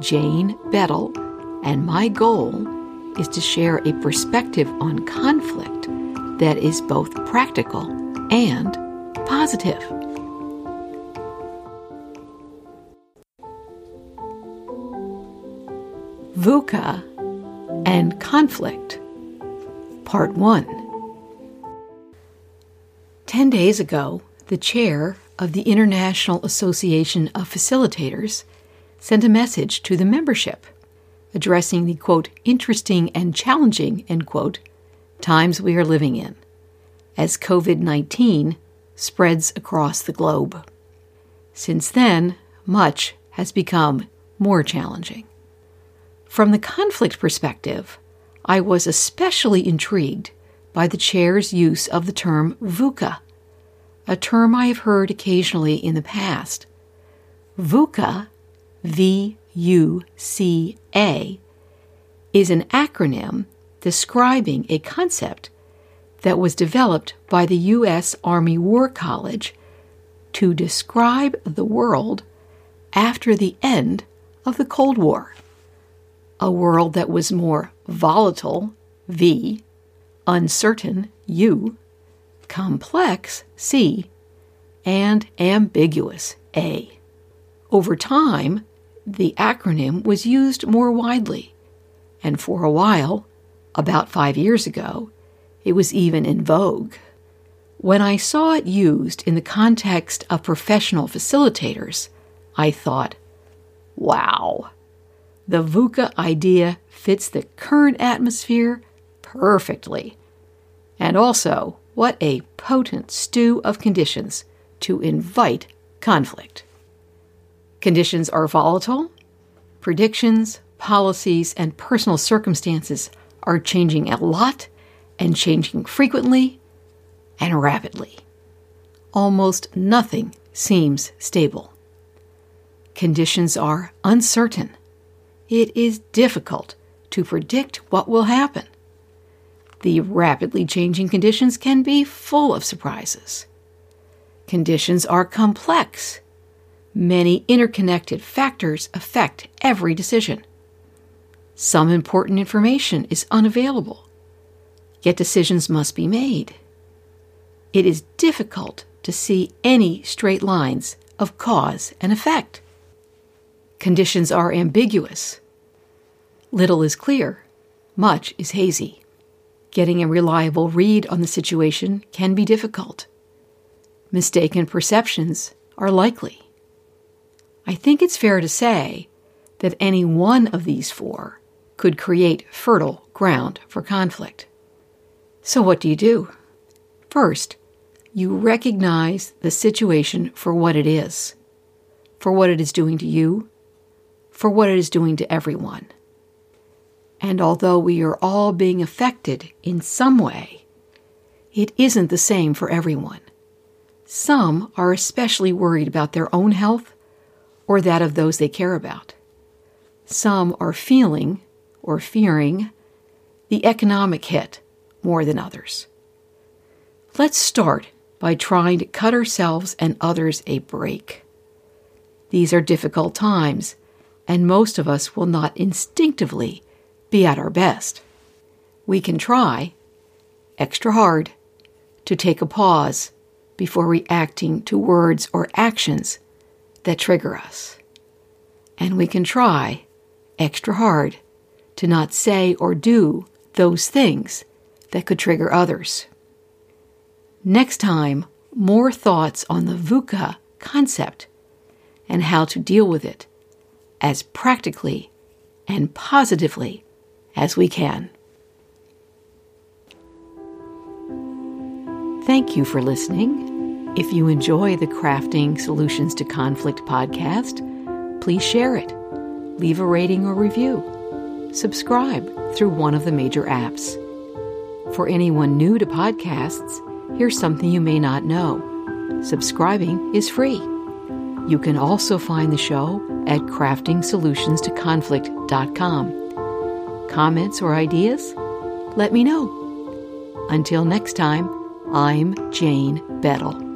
Jane Bettel, and my goal is to share a perspective on conflict that is both practical and positive. VUCA and Conflict, Part 1. Ten days ago, the chair of the International Association of Facilitators sent a message to the membership addressing the quote, interesting and challenging, end quote, times we are living in as COVID 19 spreads across the globe. Since then, much has become more challenging. From the conflict perspective, I was especially intrigued by the chair's use of the term VUCA, a term I have heard occasionally in the past. VUCA V U C A, is an acronym describing a concept that was developed by the U.S. Army War College to describe the world after the end of the Cold War. A world that was more volatile, V, uncertain, U, complex, C, and ambiguous, A. Over time, the acronym was used more widely, and for a while, about five years ago, it was even in vogue. When I saw it used in the context of professional facilitators, I thought, wow, the VUCA idea fits the current atmosphere perfectly. And also, what a potent stew of conditions to invite conflict. Conditions are volatile. Predictions, policies, and personal circumstances are changing a lot and changing frequently and rapidly. Almost nothing seems stable. Conditions are uncertain. It is difficult to predict what will happen. The rapidly changing conditions can be full of surprises. Conditions are complex Many interconnected factors affect every decision. Some important information is unavailable, yet decisions must be made. It is difficult to see any straight lines of cause and effect. Conditions are ambiguous. Little is clear, much is hazy. Getting a reliable read on the situation can be difficult. Mistaken perceptions are likely. I think it's fair to say that any one of these four could create fertile ground for conflict. So, what do you do? First, you recognize the situation for what it is, for what it is doing to you, for what it is doing to everyone. And although we are all being affected in some way, it isn't the same for everyone. Some are especially worried about their own health or that of those they care about. Some are feeling or fearing the economic hit more than others. Let's start by trying to cut ourselves and others a break. These are difficult times, and most of us will not instinctively be at our best. We can try, extra hard, to take a pause before reacting to words or actions that trigger us. And we can try extra hard to not say or do those things that could trigger others. Next time, more thoughts on the VUCA concept and how to deal with it as practically and positively as we can. Thank you for listening. If you enjoy the Crafting Solutions to Conflict podcast, please share it. leave a rating or review. Subscribe through one of the major apps. For anyone new to podcasts, here's something you may not know subscribing is free. You can also find the show at craftingsolutionstoconflict.com. Comments or ideas? Let me know. Until next time, I'm Jane Bettle.